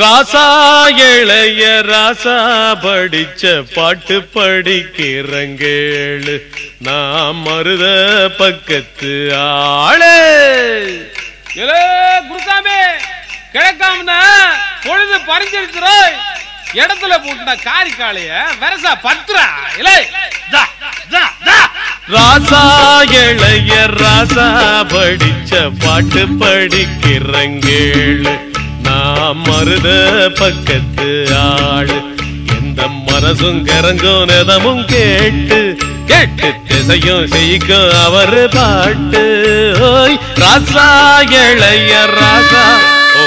ராசா இளைய ராசா படிச்ச பாட்டு படிக்கிறங்கேளு. நான் மருத பக்கத்து ஆளே. ஏலே குருசாமி கிழக்காம பொழுது பறிஞ்சிருச்சுரோய் இடத்துல போட்டுன காரி காளைய வெரசா பத்துறா. இலே ராசா இளைய ராசா படிச்ச பாட்டு படிக்கிறங்கேளு. நாம் மருத பக்கத்து ஆள். எந்த மனசும் கரங்கும் நிதமும் கேட்டு கேட்டு திசையும் செய்யும் அவர் பாட்டு. ஓய் ராசா இளைய ராசா ஓ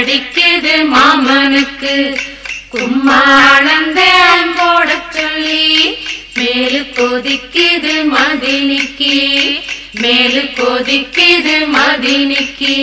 கூதலடிக்குது மாமனுக்கு. கும்மாளந்தேன் போட சொல்லி மேலு கொதிக்குது மதினிக்கு. மேலு கொதிக்குது மதினிக்கு.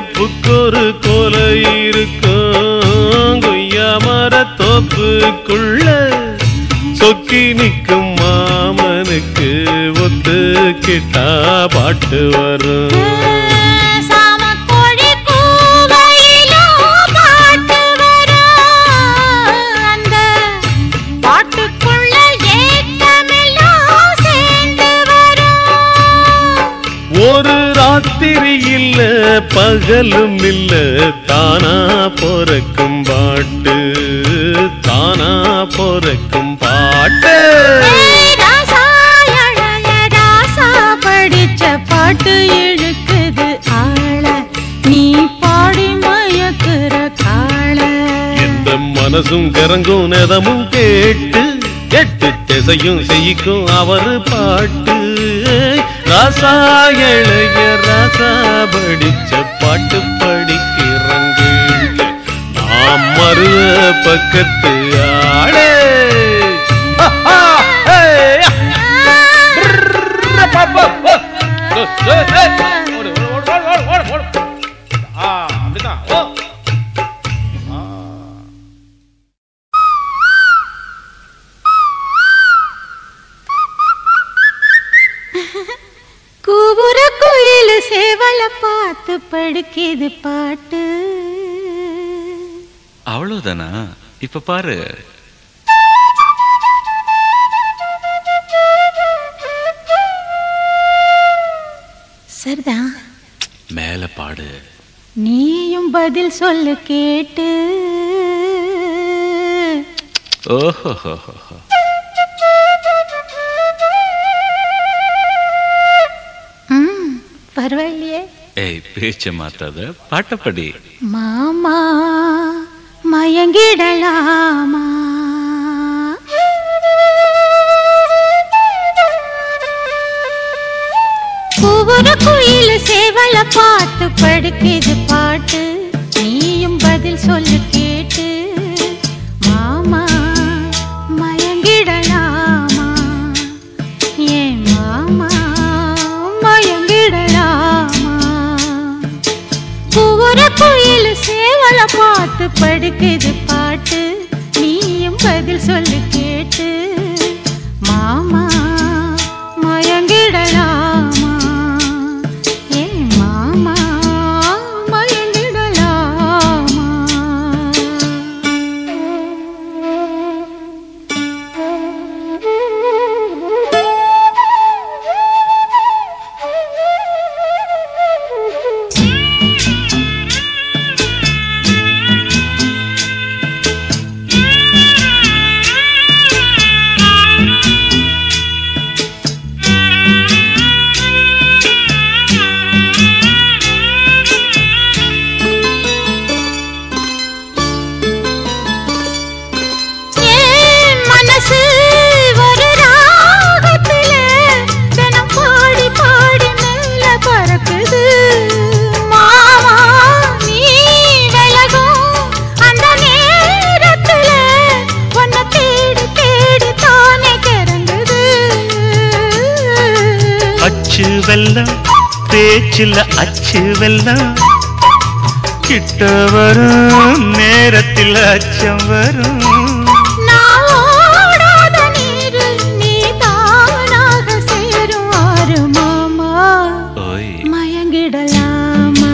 ஒப்புக்கொரு கொலை இருக்கும். கொய்யா மர தோப்புக்குள்ள சொக்கி நிற்கும் மாமனுக்கு ஒத்து கிட்டா பாட்டு வரும். பகலும் இல்ல தானா பொறக்கும் பாட்டு தானா பொறக்கும் பாட்டு. படிச்ச பாட்டு இழுக்குது ஆள நீ பாடி மயக்குற காள எந்த மனசும் கரங்கும் நெதமும் கேட்டு எட்டு திசையும் செய்யும் அவர் பாட்டு. ராசா இளைய ராசா படிச்ச பாட்டு படிக்கிறங்கள் நாம் மறு பக்கத்து ஆளே Hey! அவளுக்கு இது பாட்டு? அவ்வளவுதானா? இப்ப பாரு. சரிதான் மேல பாடு. நீயும் பதில் சொல்லு கேட்டு. ஓஹோ பரவாயில்லையே. ஏய் பேச்ச மாத்தாத. பாட்டப்படி. மாமா மயங்கிடலாமா? குவர குயில் சேவல பார்த்து படுக்குது பா que பேச்சில் அச்சு வெல்லம். கிட்ட வரும் நேரத்தில் அச்சம் வரும். மயங்கிடலாமா?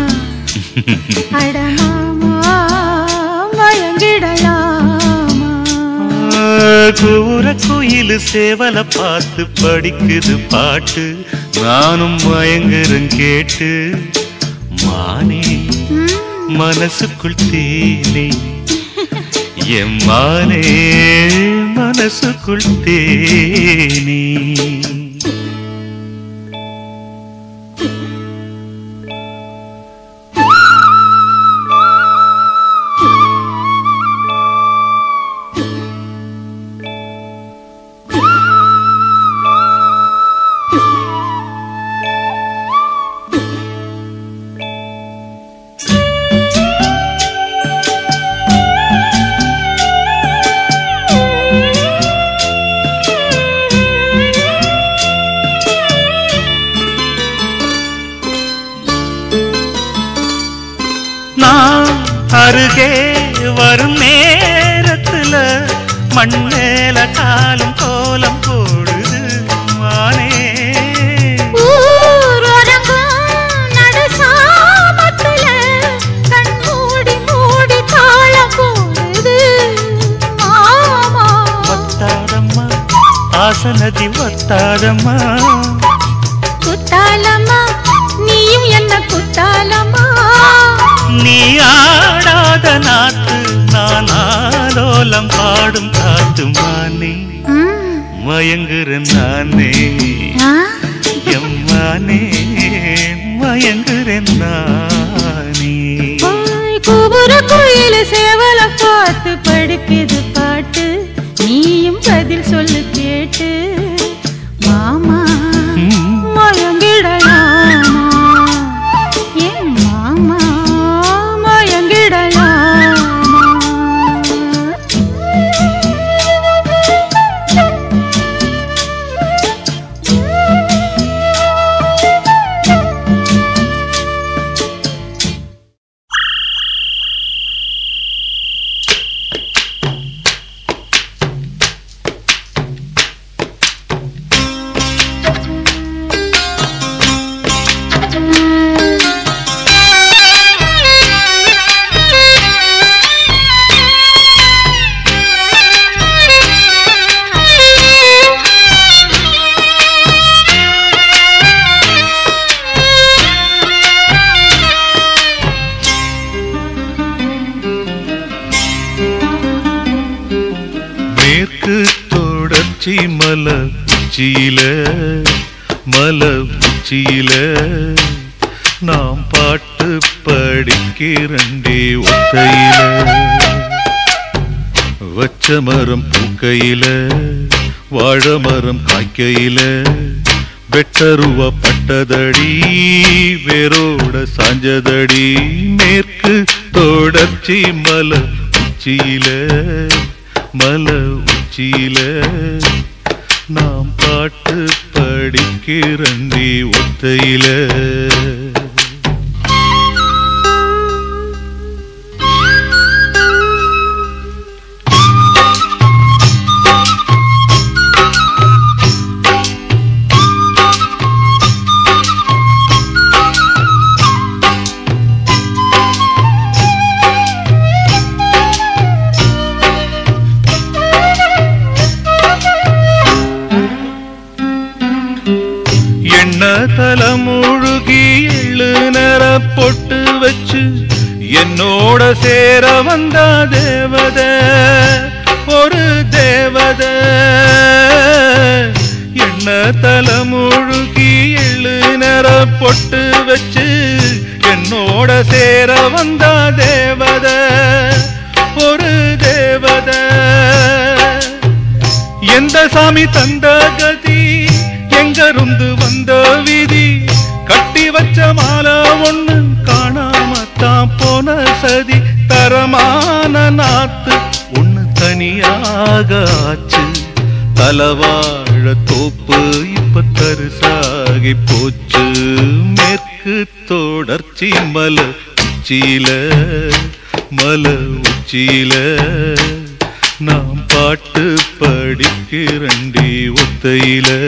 அடமாமா மயங்கிடலாம்? கூற குயில் சேவல பார்த்து படிக்குது பாட்டு. நானும் மயங்குறேன் கேட்டு மானே மனசுக்குள் தேனே. எம்மானே மனசுக்குள் தேனே. வாழ்க்கையில வெட்டருவ பட்டதடி வேரோட சாஞ்சதடி மேற்கு தொடர்ச்சி மல உச்சியில மல உச்சியில. நாம் பாட்டு படிக்கிறண்டி ஒத்தையில. உச்சி மல உச்சியில மல உச்சியில. நாம் பாட்டு படிக்கிறண்டி ஒத்தையில.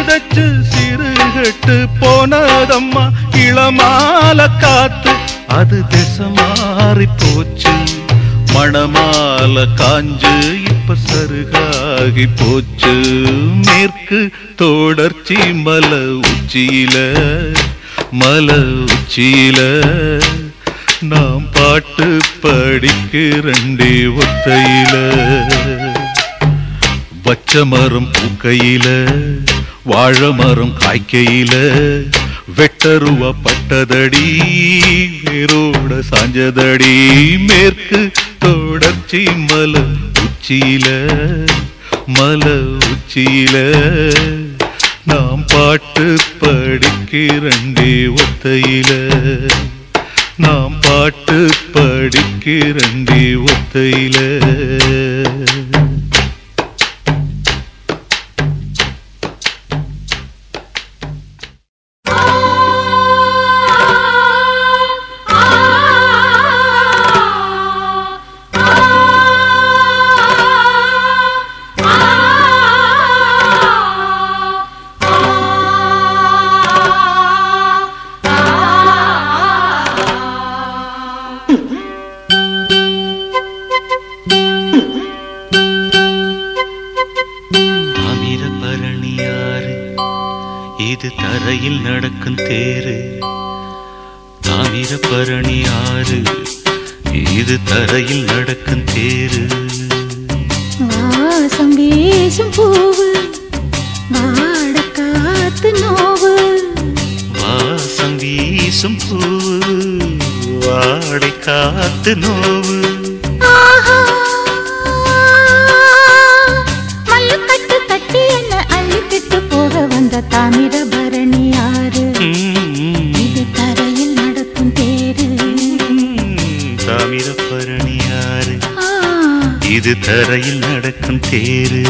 முள்ளு சிறுகட்டு போனதம்மா. இளமால காத்து அது திசை மாறி போச்சு. மணமால காஞ்சு இப்ப சருகாகி போச்சு. மேற்கு தொடர்ச்சி மல உச்சியில மல உச்சியில. நாம் பாட்டு படிக்கிறண்டே ஒத்தையில. பச்ச மரம் பூக்கையில வாழ மரம் காய்க்கையில வெட்டருவ பட்டதடி வேரோட சாஞ்சதடி மேற்கு தொடர்ச்சி மல உச்சியில மல உச்சியில. நாம் பாட்டு படிக்கிறண்டே ஒத்தையில நாம் பாட்டு படிக்கிறண்டே ஒத்தையில. இது தரையில் நடக்கும் தேரு. தாமிரபரணி ஆறு இது தரையில் நடக்கும் தேரு. வாசம் வீசும் பூவு வாட காத்து நோவு. வாசம் வீசும் பூவு வாடை காத்து நோவு. இது தரையில் நடக்கும் தேரு.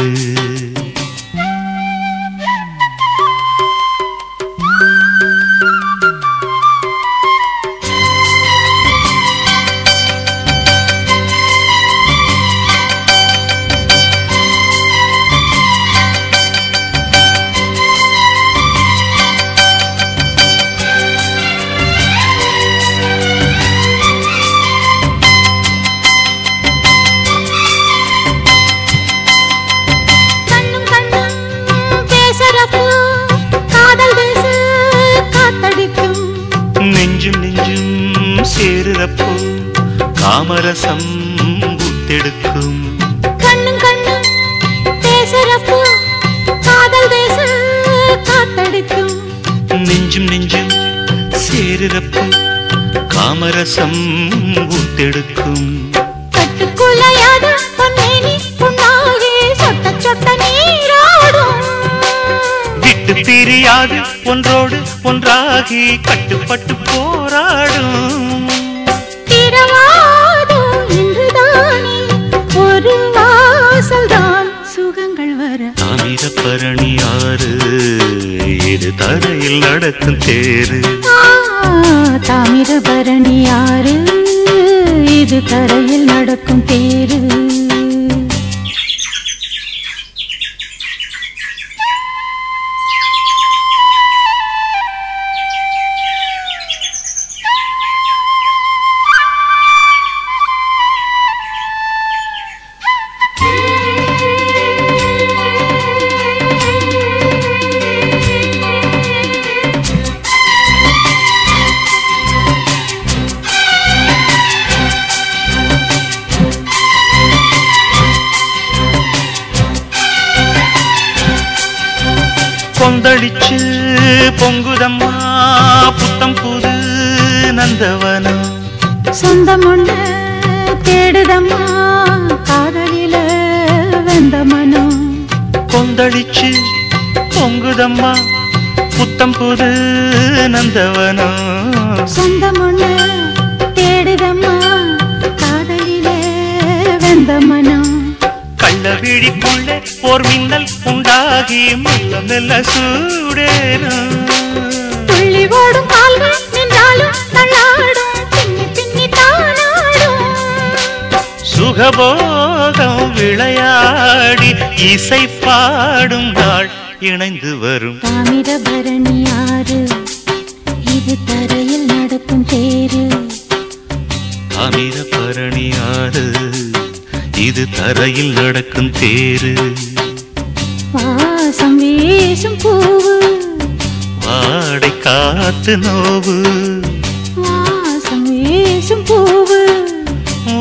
காமரசம் புத்தெடுக்கும். கண்ணும் கண்ணும் பேசுறப்போ காதல் பேச காத்தடிக்கும். நெஞ்சும் நெஞ்சும் சேருறப்போ காமரசம் புத்தெடுக்கும். கட்டுக்குலையாத பொன்னேனி புண்ணாகி சொட்ட சொட்ட நீராடும். விட்டு பிரியாது ஒன்றோடு ஒன்றாகி கட்டுப்பட்டு போராடும். வர ஆறு இது தரையில் நடக்கும் தேரு. தாமிரபரணி ஆறு இது தரையில் நடக்கும் தேரு. புத்தம் புது நந்தவனம். சொந்தம் ஒண்ணு தேடுதம்மா காதலில வெந்த மனம் கொந்தளிச்சு பொங்குதம்மா புத்தம் புது நந்தவனம் சொந்தம் ஒண்ணு தேடுதம்மா காதலில வெந்த மனம் கள்ள விழிக்குள்ளே போர் மின்னல் உண்டாகி மெல்ல மெல்ல சூடேறும். ஓடும் கால்கள் நின்றாலும் தள்ளாடும். பின்னி பின்னி தானாடும். சுகபோகம் விளையாடி இசை பாடும் நாள் இணைந்து வரும். தாமிரபரணி ஆறு இது தரையில் நடக்கும் தேரு. அமிரபரணி ஆறு இது தரையில் நடக்கும் தேரு. வாசம் வீசும் பூவு வாடை காத்து நோவு. வாசம் வீசும் பூவு.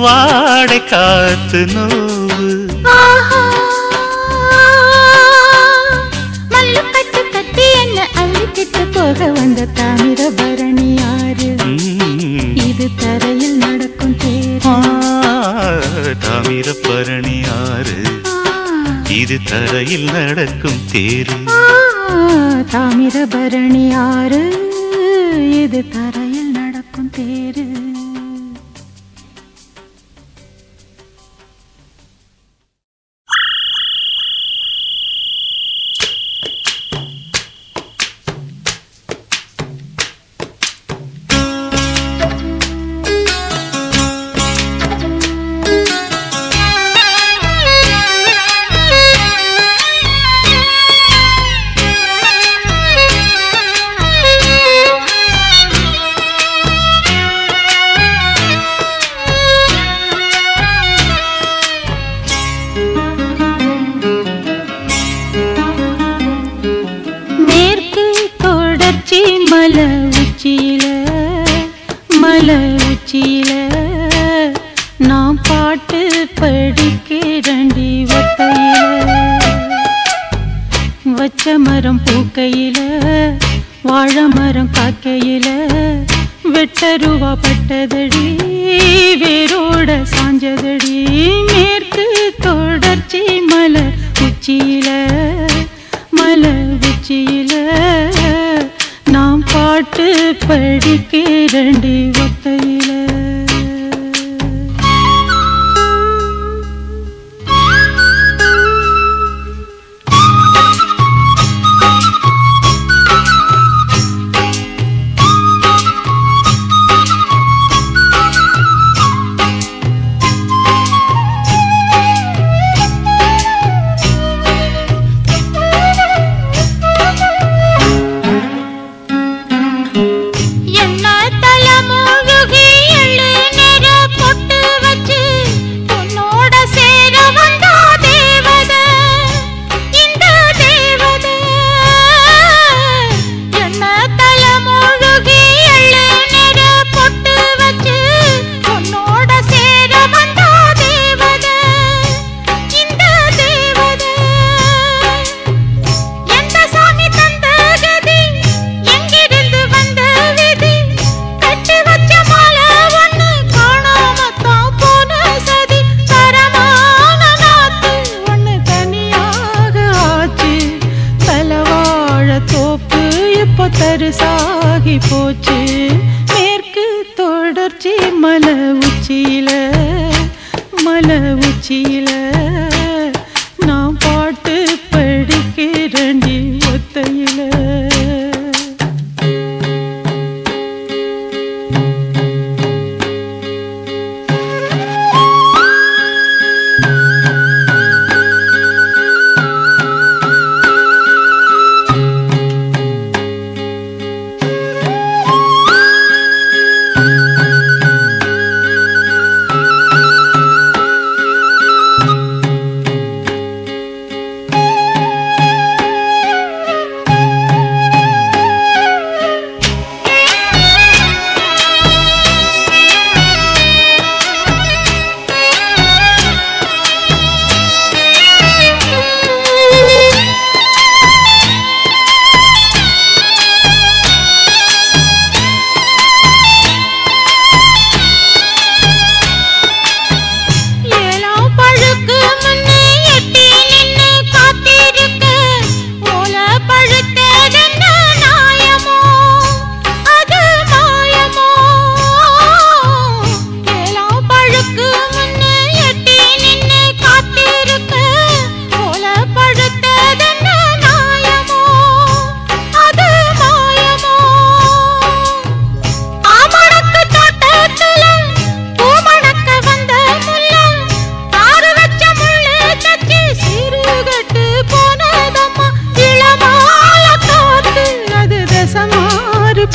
வாடை காத்து நோவு. போக வந்த தாமிரபரணி ஆறு ம். இது தரையில் நடக்கும் தேரு. ஆ, தாமிரபரணி ஆறு இது தரையில் நடக்கும் தேரு. தாமிரபரணி ஆறு இது தரையில் நடக்கும் தேரு.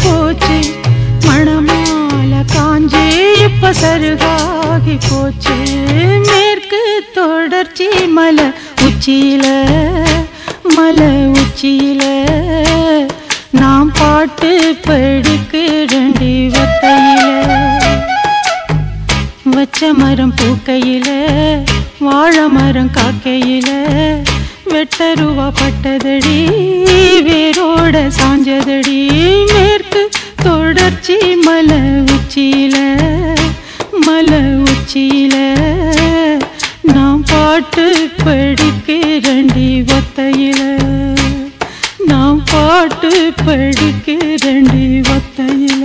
போச்சு. மணமால காஞ்சி பசருகாகி போச்சு. மேற்கு தொடர்ச்சி மலை உச்சியில மலை உச்சியில. நாம் பாட்டு படிக்கிறண்டி வத்தையில. வச்ச மரம் பூக்கையில வாழ மரம் காக்கையில. வெட்டருவா பட்டதடி வேரோட சாஞ்சதடி மேற்கு தொடர்ச்சி மல உச்சியில மல உச்சியில. நாம் பாட்டு படிக்கிறண்டி ஒத்தையில நாம் பாட்டு படிக்கிறண்டி ஒத்தையில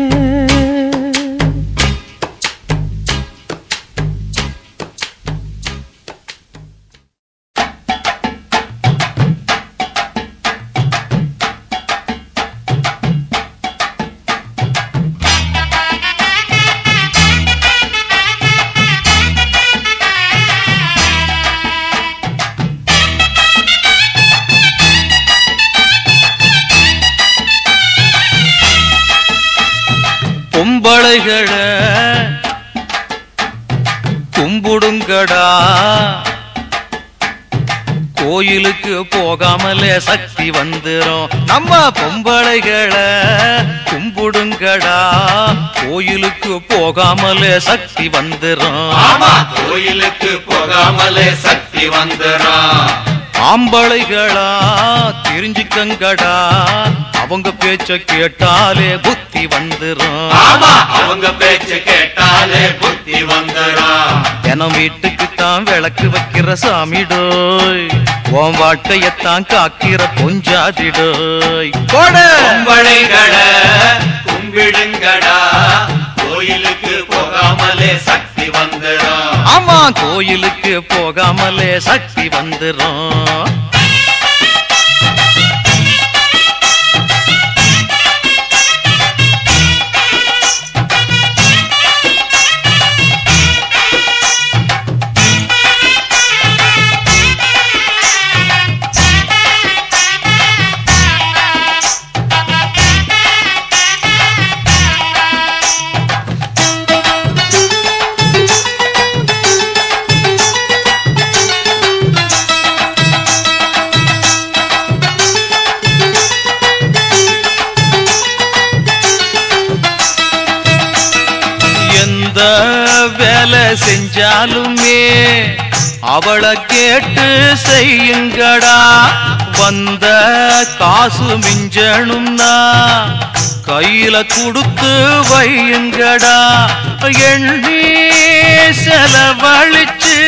கோயிலுக்கு போகாமலே சக்தி வந்துரும். நம்ம பொம்பளைகளை கும்பிடுங்கடா. கோயிலுக்கு போகாமலே சக்தி வந்துரும். கோயிலுக்கு போகாமலே சக்தி வந்துரும். ஆம்பளைகளா தெரிஞ்சுக்கங்கடா. அவங்க பேச்ச கேட்டாலே புத்தி வந்துரும். ஆமா அவங்க பேச்சு கேட்டாலே புத்தி வந்துடும் தினம் வீட்டுக்கு தான் விளக்கு வைக்கிற சாமிடோய். உன் வாழ்க்கையத்தான் காக்கிற பொஞ்சாதிடோய். கும்பிடுங்கடா. கோயிலுக்கு போகாமலே சக்தி வந்துடும். ஆமா கோயிலுக்கு போகாமலே சக்தி வந்துரும் வேலை செஞ்சாலுமே அவளை கேட்டு செய்யுங்கடா. வந்த காசு மிஞ்சணும்னா கையில கொடுத்து வையுங்கடா. எண்ணி செலவழிச்சு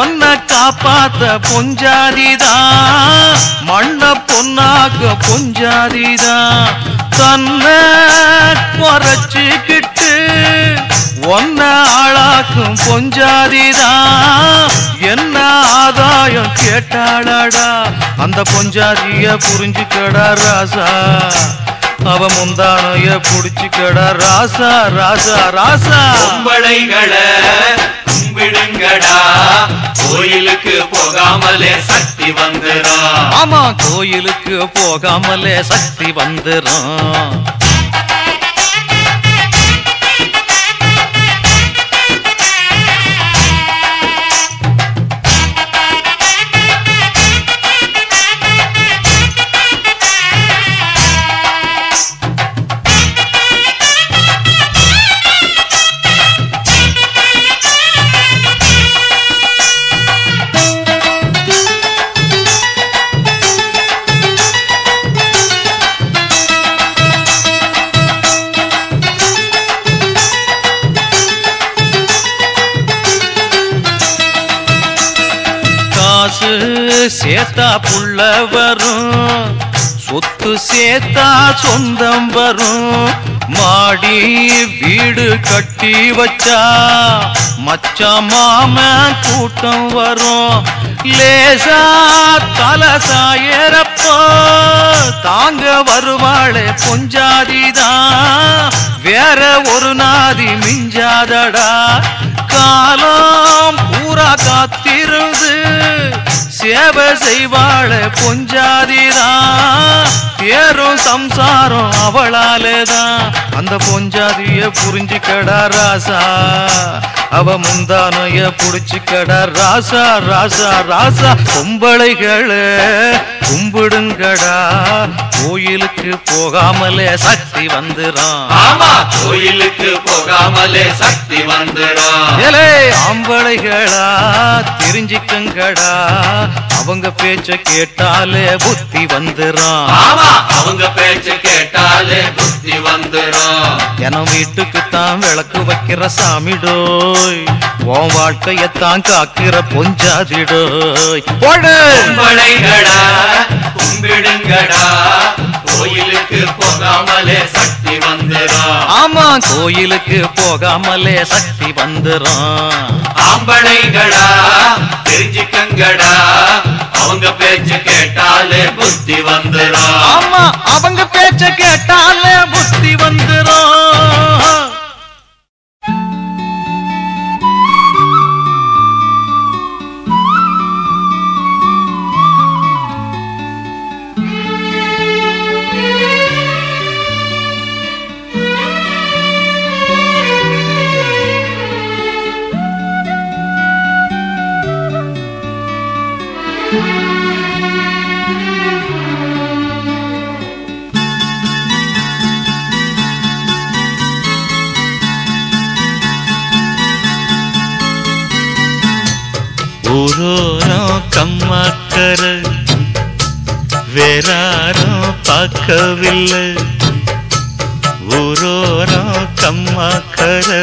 ஒன்ன காப்பாத்த பொஞ்சாதிதான் மண்ண பொன்னாக்க பொஞ்சாதிதான் தன்னை குறைச்சிக்கிட்டு ஒன்ன ஆளாக்கும் பொஞ்சாதிதான் என்ன ஆதாயம் கேட்டாளாடா? அந்த பொஞ்சாதிய புரிஞ்சுக்கடா ராசா. அவ முந்தானைய புடிச்சுக்கடா ராசா ராசா ராசா. பொம்பளைகளை கும்பிடுங்கடா. கோயிலுக்கு போகாமலே சக்தி வந்துடும் ஆமா கோயிலுக்கு போகாமலே சக்தி வந்துரும். காசு சேத்தா புள்ள வரும். சொத்து சேத்தா சொந்தம் வரும். மாடி வீடு கட்டி வச்சா மச்சா மாம கூட்டம் வரும். லேசா தலை சாயறப்போ தாங்க வருவாளே பொஞ்சாதிதான். வேற ஒரு நாதி மிஞ்சாதடா. காலம் பூரா காத்திருந்து சேவை செய்வாழ பொஞ்சாதிதா தேரும் சம்சாரம் அவளாலேதான். அந்த பொஞ்சாதிய புரிஞ்சுக்கடா ராசா. அவ முந்தானைய புடிச்சுக்கடா ராசா ராசா ராசா. பொம்பளைகளே கும்பிடுங்கடா. கோயிலுக்கு போகாமலே சக்தி வந்துரும் ஆமா கோயிலுக்கு போகாமலே சக்தி வந்துடும் ஏலே ஆம்பளைகளா தெரிஞ்சுக்கங்கடா. அவங்க பேச்ச கேட்டாலே புத்தி வந்துரும். அவங்க பேச்சு கேட்டாலே புத்தி வந்துடும் என வீட்டுக்கு தான் விளக்கு வைக்கிற சாமிடோய் உன் வாழ்க்கையத்தான் காக்கிற பொஞ்சாதிடோய். பொம்பளைகளா கும்பிடுங்கடா கோயிலுக்கு போகாமலே சக்தி வந்துடும் ஆமா கோயிலுக்கு போகாமலே சக்தி வந்துரும். ஆம்பளைகளா தெரிஞ்சுக்கங்கடா அவங்க பேச்சு கேட்டாலே புத்தி வந்துடும். ஆமா அவங்க பேச்சு கேட்டாலே பார்க்கவில்லை. ஊரோரம் கம்மாக்கரை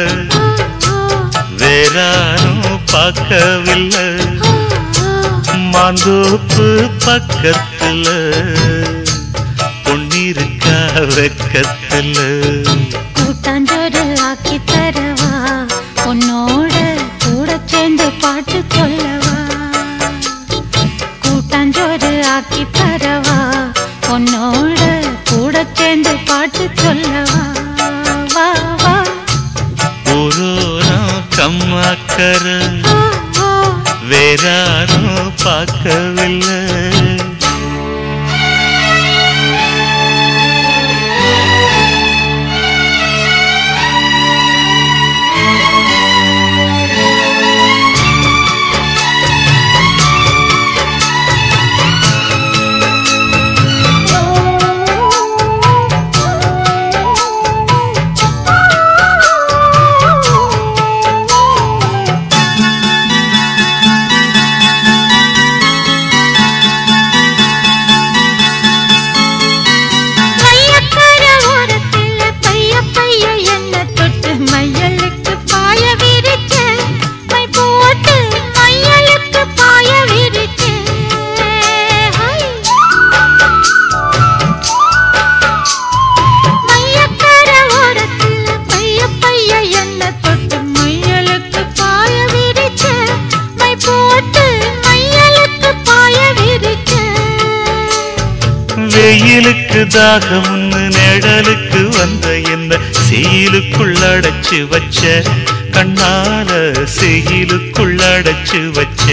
வேறாரும் பார்க்கவில்லை. மாந்தோப்பு பக்கத்தில் பொன்னிருக்கா வெக்கத்தில். கூட்டாஞ்சோறு ஆக்கி தரவா உன்னோட கூட சேர்ந்து பாட்டு சொல்லவா. கூட்டாஞ்சோறு ஆக்கி பாட்டு சொல்லவா? வா வா. ஊரோரம் கம்மாக்கரை. வேறாரும் பார்க்கவில்லை. வெயிலுக்கு தாகம்னு நிழலுக்கு வந்த என்ன செயலுக்குள் அடைச்சு வச்ச? கண்ணால செயலுக்குள் அடைச்சு வச்ச?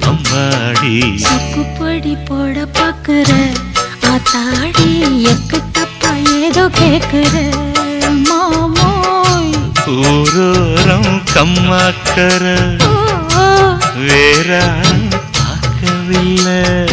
அம்மாடி. சொக்குப்பொடி போட பாக்குற? ஆத்தாடி எக்கு தப்பா ஏதோ கேக்குற? மாமோய். ஊரோரம் ஓ. வேற பார்க்கவில்லை.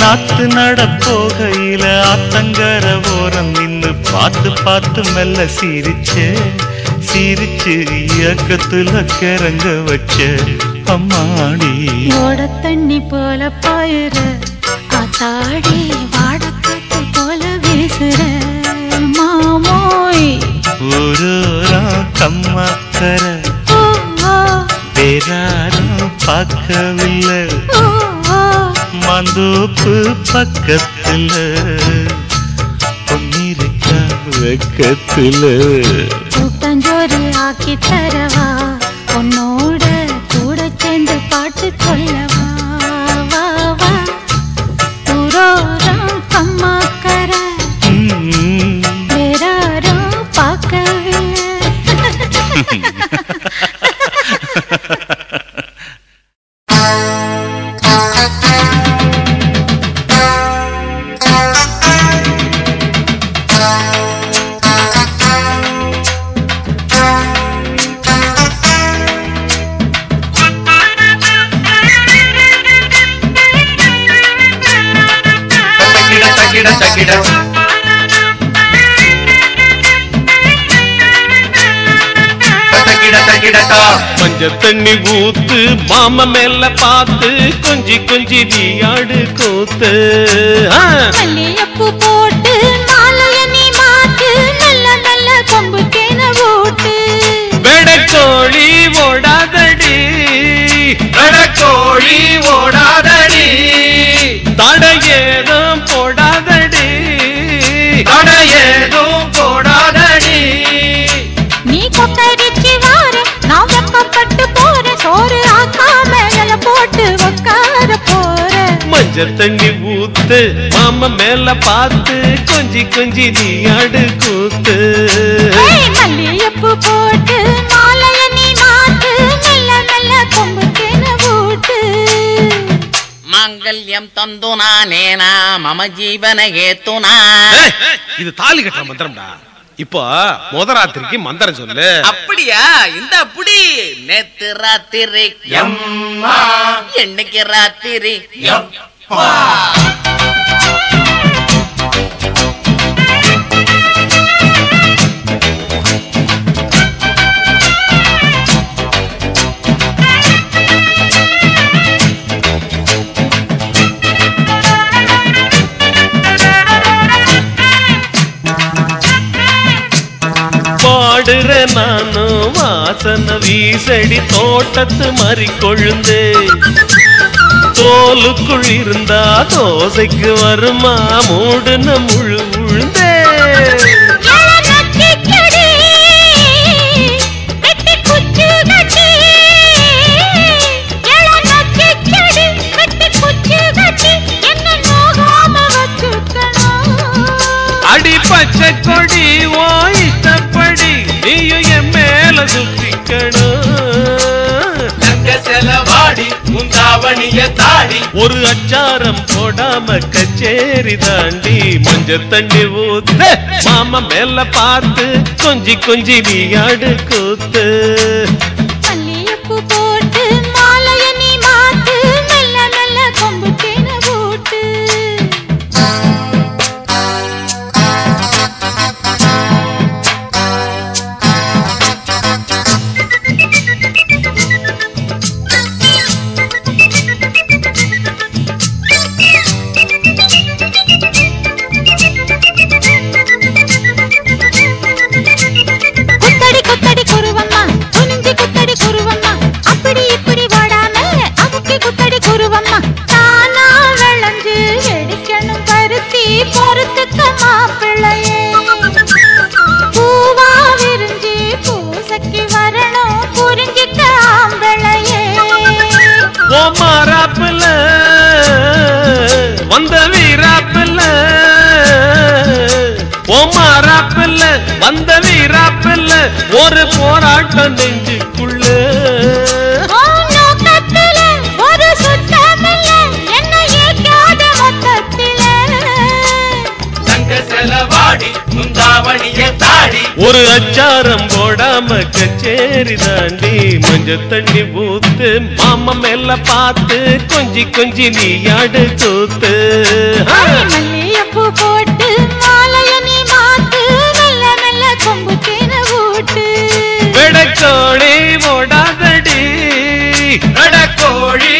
நாத்து நட போகையில ஆத்தங்கர ஓரம் நின்னு பார்த்து பார்த்து மெல்ல சிரிச்ச சிரிச்சு இயக்கத்துல கிறங்க வச்ச அம்மாடி. ஓட தண்ணி போல பாயுற காத்தாடி வாடக்காத்து போல வீசுற மாமோய். ஓ, ஓ, வேறாரும் பார்க்கவில்லை. மந்தோப்பு பக்கத்துல. பொன்னிருக்க வெக்கத்துல. கூட்டஞ்சோறு ஆக்கி தரவா? உன்னோட கூட சேர்ந்து பாட்டு சொல்லவா தக்கிடட்டா மஞ்ச தண்ணி ஊத்து மாம மேல பார்த்து கொஞ்சி கொஞ்சி நீயாடு கூத்து. ஆ. மல்லியப்பூ போட்டு மாலைய நீ மாத்து நல்ல நல்ல கொம்பு தேன ஓட்டு வெட வெடக்கோழி ஓடாதடி. கோழி ஓடாதடி. தடையேதும் மஞ்ச தண்ணி ஊத்து மாம மேல பார்த்து கொஞ்சி கொஞ்சி நீ அடு கூத்து. மல்லியப்பு மாங்கல்யம் தந்து நானேனா மம ஜீவன ஏத்துனா இது தாலி இப்போ முத ராத்திரிக்கு மந்திரம் சொல்லு. அப்படியா? இந்த அப்படி நேத்து ராத்திரி. என்னைக்கு ராத்திரி? எப்பா பாடுற நானும் வாசன வீசடி தோட்டத்து மறி கொழுந்து தோலுக்குள் இருந்தா தோசைக்கு வருமா? மூடுன முழு உழுந்தே அடி பச்சை கொடி ஓ இஷ்டப்படி. நீயும் என் மேல சுத்த ஒரு அச்சாரம் போடாம கச்சேரி தாண்டி மஞ்ச தண்ணி ஊத்து மாமா மேல பார்த்து கொஞ்சி கொஞ்சி நீ ஆடு கூத்து. பொறுத்துக்க மாப்பிள்ளையே. பூவா விரிஞ்சு பூசக்கி வரணும் புரிஞ்சிக்க ஆம்பிளையே. ஓ மாறாப்புல வந்த வீராப்புல ஓ மாறாப்புல வந்த வீராப்புல ஒரு போராட்டம் நெஞ்சுக்குள்ள ஒரு அச்சாரம் போடாம கச்சேரி தாண்டி மஞ்ச தண்ணி ஊத்து மாமா மேல பார்த்து கொஞ்சி கொஞ்சி நீ ஆடு கூத்து ஆ. மல்லிகைப்பூ போட்டு மாலைய நீ மாத்து மெல்ல மெல்ல கொம்பு தேன ஊட்டு. வெடக்கோழி ஓடாதடி. கோழி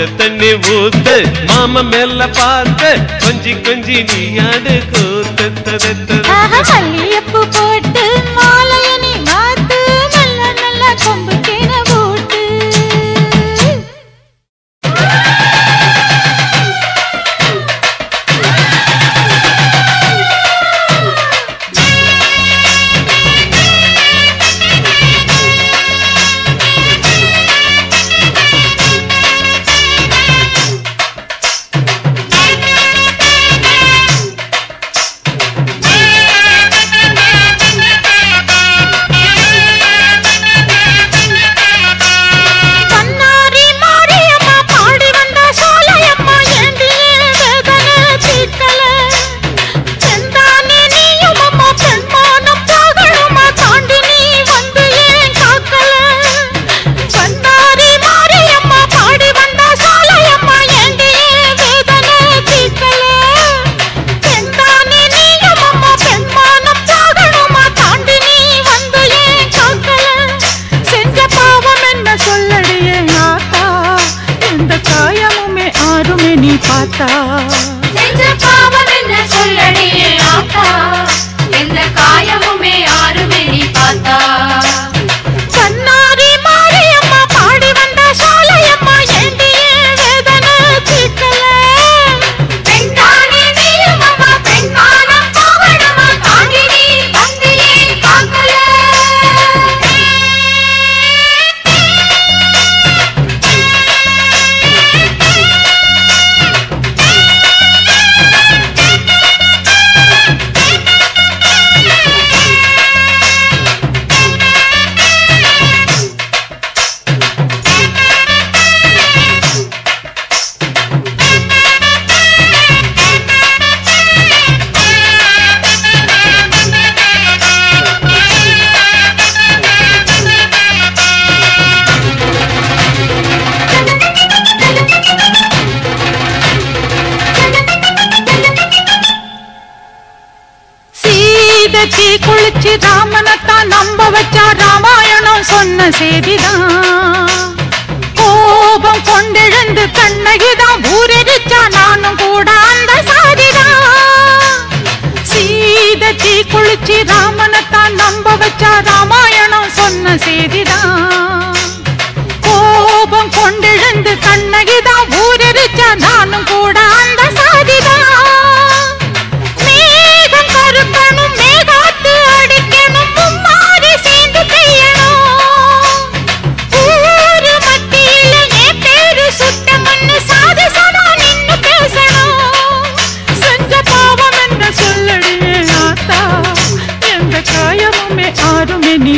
போறேன் தண்ணி ஊத்து மாம மேல பார்த்து கொஞ்சி கொஞ்சி நீ ஆடு கூத்து தத ஆறுமே